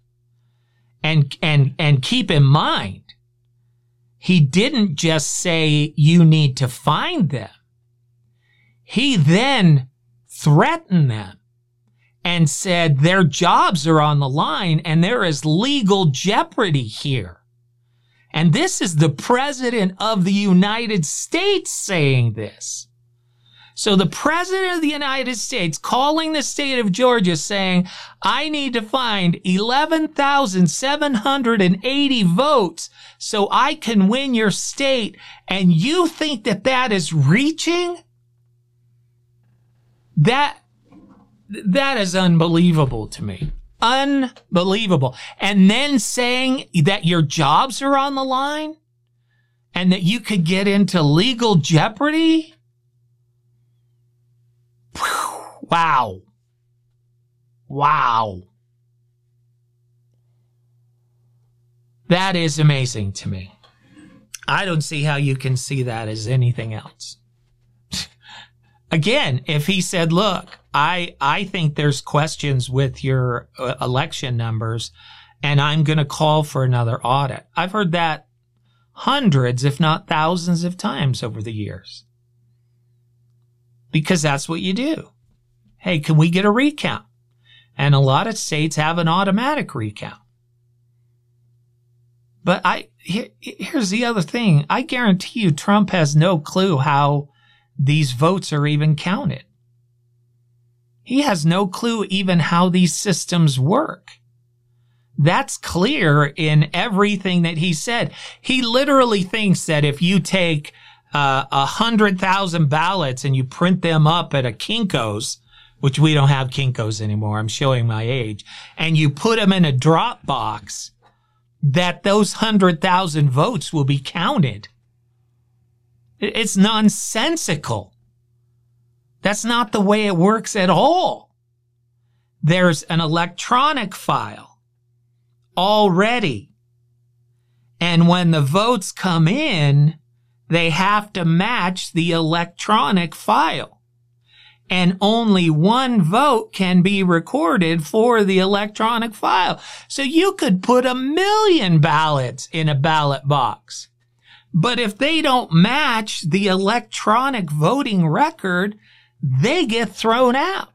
And, and, and keep in mind, he didn't just say you need to find them. He then threatened them and said their jobs are on the line and there is legal jeopardy here. And this is the president of the United States saying this. So the president of the United States calling the state of Georgia saying, I need to find 11,780 votes so I can win your state. And you think that that is reaching? That, that is unbelievable to me. Unbelievable. And then saying that your jobs are on the line and that you could get into legal jeopardy. Wow. Wow. That is amazing to me. I don't see how you can see that as anything else again, if he said, look, I, I think there's questions with your uh, election numbers and I'm going to call for another audit. I've heard that hundreds, if not thousands of times over the years. Because that's what you do. Hey, can we get a recount? And a lot of states have an automatic recount. But I, here, here's the other thing. I guarantee you Trump has no clue how these votes are even counted. He has no clue even how these systems work. That's clear in everything that he said. He literally thinks that if you take uh, a uh, hundred thousand ballots and you print them up at a Kinko's, which we don't have Kinko's anymore. I'm showing my age. And you put them in a drop box that those hundred thousand votes will be counted. It's nonsensical. That's not the way it works at all. There's an electronic file already. And when the votes come in, they have to match the electronic file and only one vote can be recorded for the electronic file. So you could put a million ballots in a ballot box. But if they don't match the electronic voting record, they get thrown out.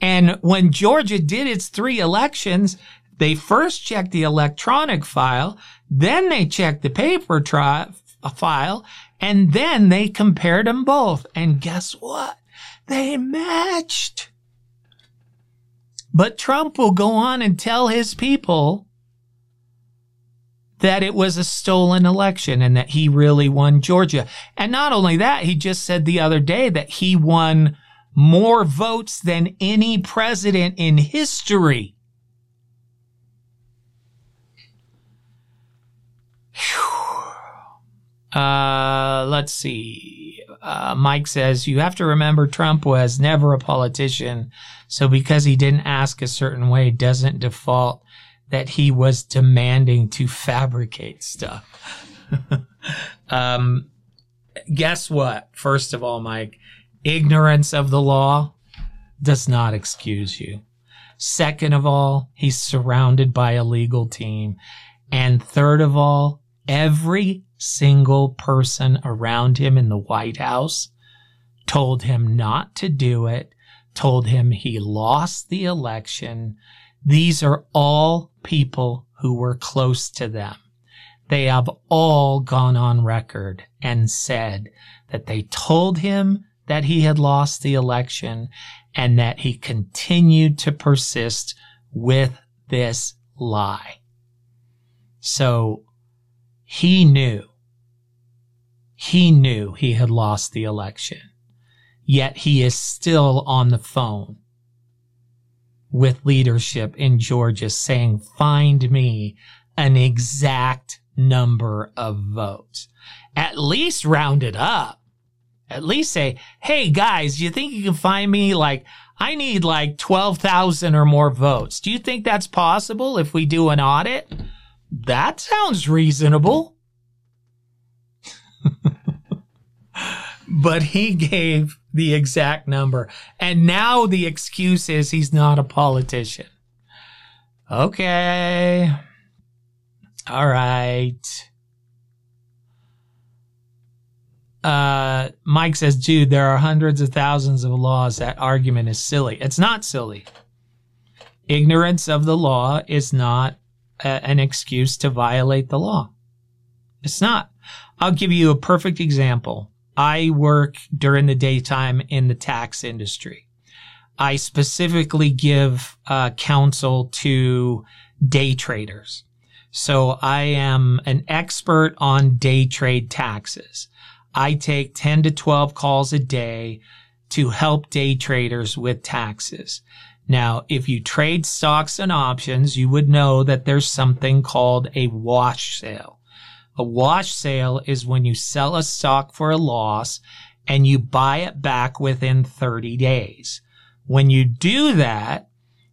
And when Georgia did its three elections, they first checked the electronic file, then they checked the paper tri- file, and then they compared them both. And guess what? They matched. But Trump will go on and tell his people that it was a stolen election and that he really won Georgia. And not only that, he just said the other day that he won more votes than any president in history. Uh, let's see. Uh, Mike says you have to remember Trump was never a politician, so because he didn't ask a certain way, doesn't default that he was demanding to fabricate stuff. um, guess what? First of all, Mike, ignorance of the law does not excuse you. Second of all, he's surrounded by a legal team. And third of all, every single person around him in the White House told him not to do it, told him he lost the election. These are all people who were close to them. They have all gone on record and said that they told him that he had lost the election and that he continued to persist with this lie. So he knew. He knew he had lost the election. Yet he is still on the phone with leadership in Georgia saying, find me an exact number of votes. At least round it up. At least say, hey guys, do you think you can find me like, I need like 12,000 or more votes. Do you think that's possible if we do an audit? That sounds reasonable. but he gave the exact number. And now the excuse is he's not a politician. Okay. All right. Uh, Mike says, dude, there are hundreds of thousands of laws. That argument is silly. It's not silly. Ignorance of the law is not a, an excuse to violate the law. It's not. I'll give you a perfect example. I work during the daytime in the tax industry. I specifically give uh, counsel to day traders. So I am an expert on day trade taxes. I take 10 to 12 calls a day to help day traders with taxes. Now, if you trade stocks and options, you would know that there's something called a wash sale. A wash sale is when you sell a stock for a loss and you buy it back within 30 days. When you do that,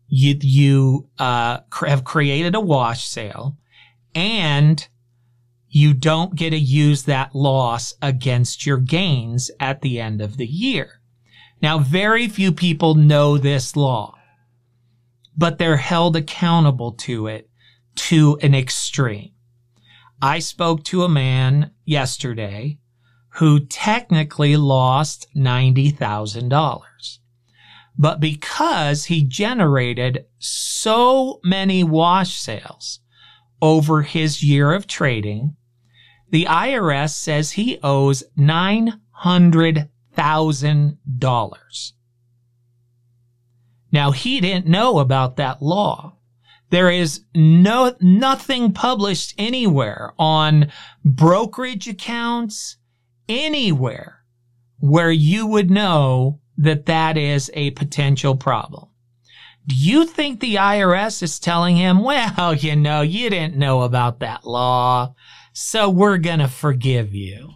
you, you uh, have created a wash sale and you don't get to use that loss against your gains at the end of the year. Now, very few people know this law but they're held accountable to it to an extreme. I spoke to a man yesterday who technically lost $90,000. But because he generated so many wash sales over his year of trading, the IRS says he owes $900,000. Now he didn't know about that law. There is no, nothing published anywhere on brokerage accounts, anywhere where you would know that that is a potential problem. Do you think the IRS is telling him, well, you know, you didn't know about that law, so we're going to forgive you?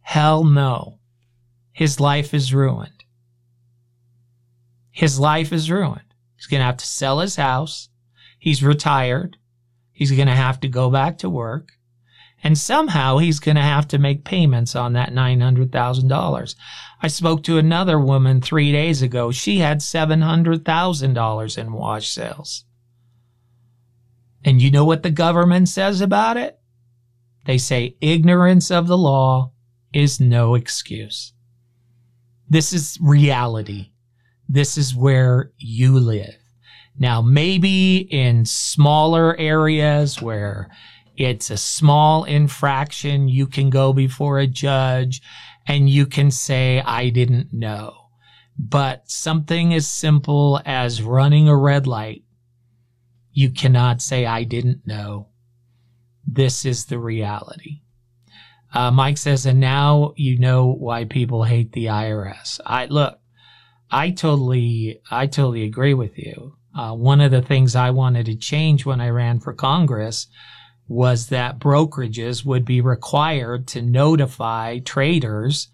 Hell no. His life is ruined. His life is ruined. He's going to have to sell his house. He's retired. He's going to have to go back to work. And somehow he's going to have to make payments on that $900,000. I spoke to another woman three days ago. She had $700,000 in wash sales. And you know what the government says about it? They say ignorance of the law is no excuse. This is reality. This is where you live. Now, maybe in smaller areas where it's a small infraction, you can go before a judge and you can say, I didn't know. But something as simple as running a red light, you cannot say, I didn't know. This is the reality. Uh, Mike says, and now you know why people hate the IRS. I look, I totally, I totally agree with you. Uh, one of the things I wanted to change when I ran for Congress was that brokerages would be required to notify traders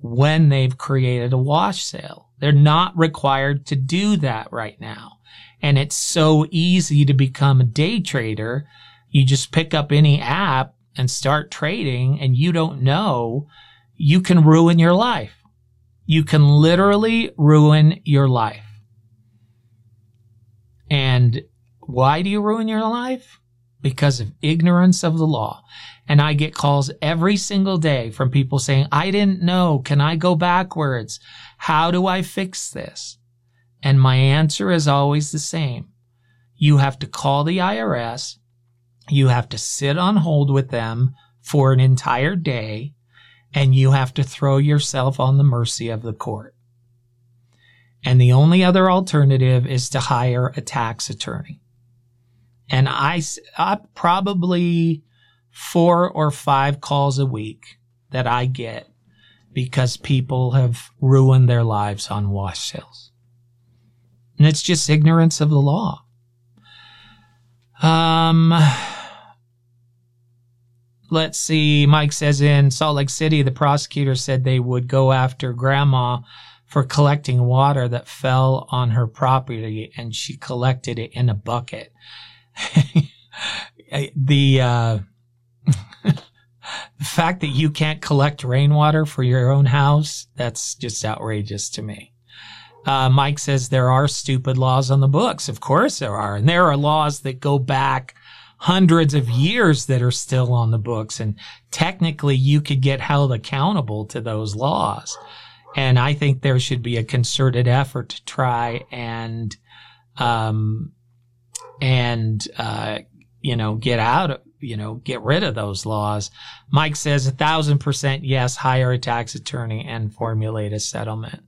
when they've created a wash sale. They're not required to do that right now. And it's so easy to become a day trader. You just pick up any app and start trading and you don't know you can ruin your life. You can literally ruin your life. And why do you ruin your life? because of ignorance of the law. And I get calls every single day from people saying, I didn't know. Can I go backwards? How do I fix this? And my answer is always the same. You have to call the IRS. You have to sit on hold with them for an entire day and you have to throw yourself on the mercy of the court. And the only other alternative is to hire a tax attorney. And I, I probably four or five calls a week that I get because people have ruined their lives on wash sales. And it's just ignorance of the law. Um, let's see. Mike says in Salt Lake City, the prosecutor said they would go after grandma for collecting water that fell on her property and she collected it in a bucket. the uh, the fact that you can't collect rainwater for your own house that's just outrageous to me. Uh, Mike says there are stupid laws on the books. Of course there are, and there are laws that go back hundreds of years that are still on the books, and technically you could get held accountable to those laws. And I think there should be a concerted effort to try and um, and uh, you know get out of you know get rid of those laws. Mike says a thousand percent yes. Hire a tax attorney and formulate a settlement.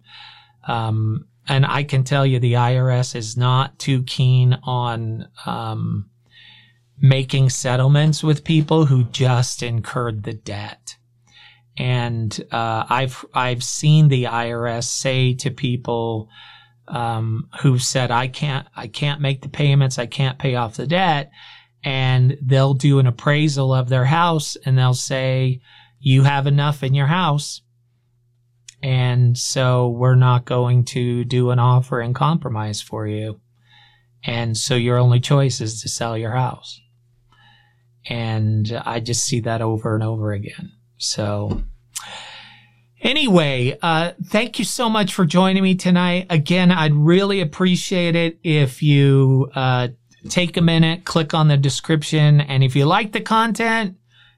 Um, and I can tell you the IRS is not too keen on um, making settlements with people who just incurred the debt. And uh, I've I've seen the IRS say to people um, who said, I can't, I can't make the payments. I can't pay off the debt. And they'll do an appraisal of their house and they'll say, you have enough in your house. And so we're not going to do an offer and compromise for you. And so your only choice is to sell your house. And I just see that over and over again. So, Anyway, uh, thank you so much for joining me tonight. Again, I'd really appreciate it if you uh, take a minute, click on the description, and if you like the content,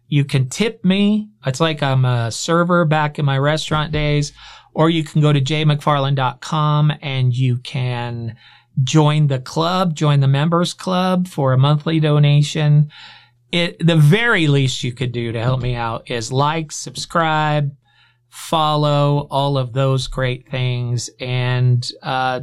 you can tip me. It's like I'm a server back in my restaurant days, or you can go to jaymcfarland.com and you can join the club, join the members club for a monthly donation. It, the very least you could do to help me out is like, subscribe, follow, all of those great things. And, uh,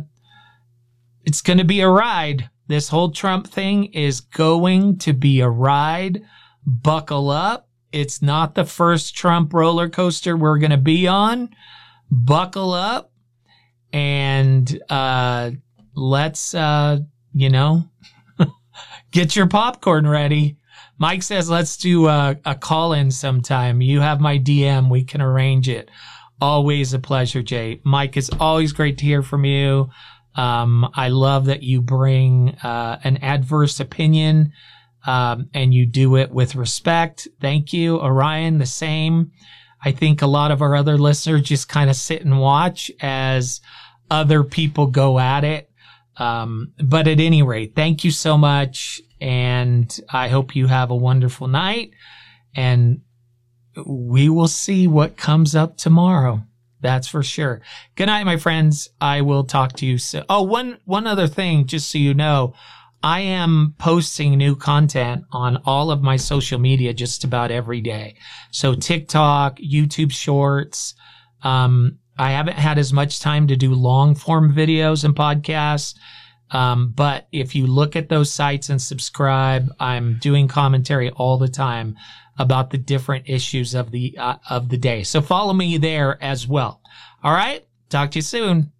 it's going to be a ride. This whole Trump thing is going to be a ride. Buckle up. It's not the first Trump roller coaster we're going to be on. Buckle up and, uh, let's, uh, you know, get your popcorn ready. Mike says, let's do a, a call in sometime. You have my DM. We can arrange it. Always a pleasure, Jay. Mike, it's always great to hear from you. Um, I love that you bring uh, an adverse opinion um, and you do it with respect. Thank you. Orion, the same. I think a lot of our other listeners just kind of sit and watch as other people go at it. Um, but at any rate, thank you so much. And I hope you have a wonderful night. And we will see what comes up tomorrow. That's for sure. Good night, my friends. I will talk to you soon. Oh, one, one other thing, just so you know, I am posting new content on all of my social media just about every day. So TikTok, YouTube shorts. Um, I haven't had as much time to do long form videos and podcasts. Um, but if you look at those sites and subscribe, I'm doing commentary all the time about the different issues of the uh, of the day. So follow me there as well. All right. Talk to you soon.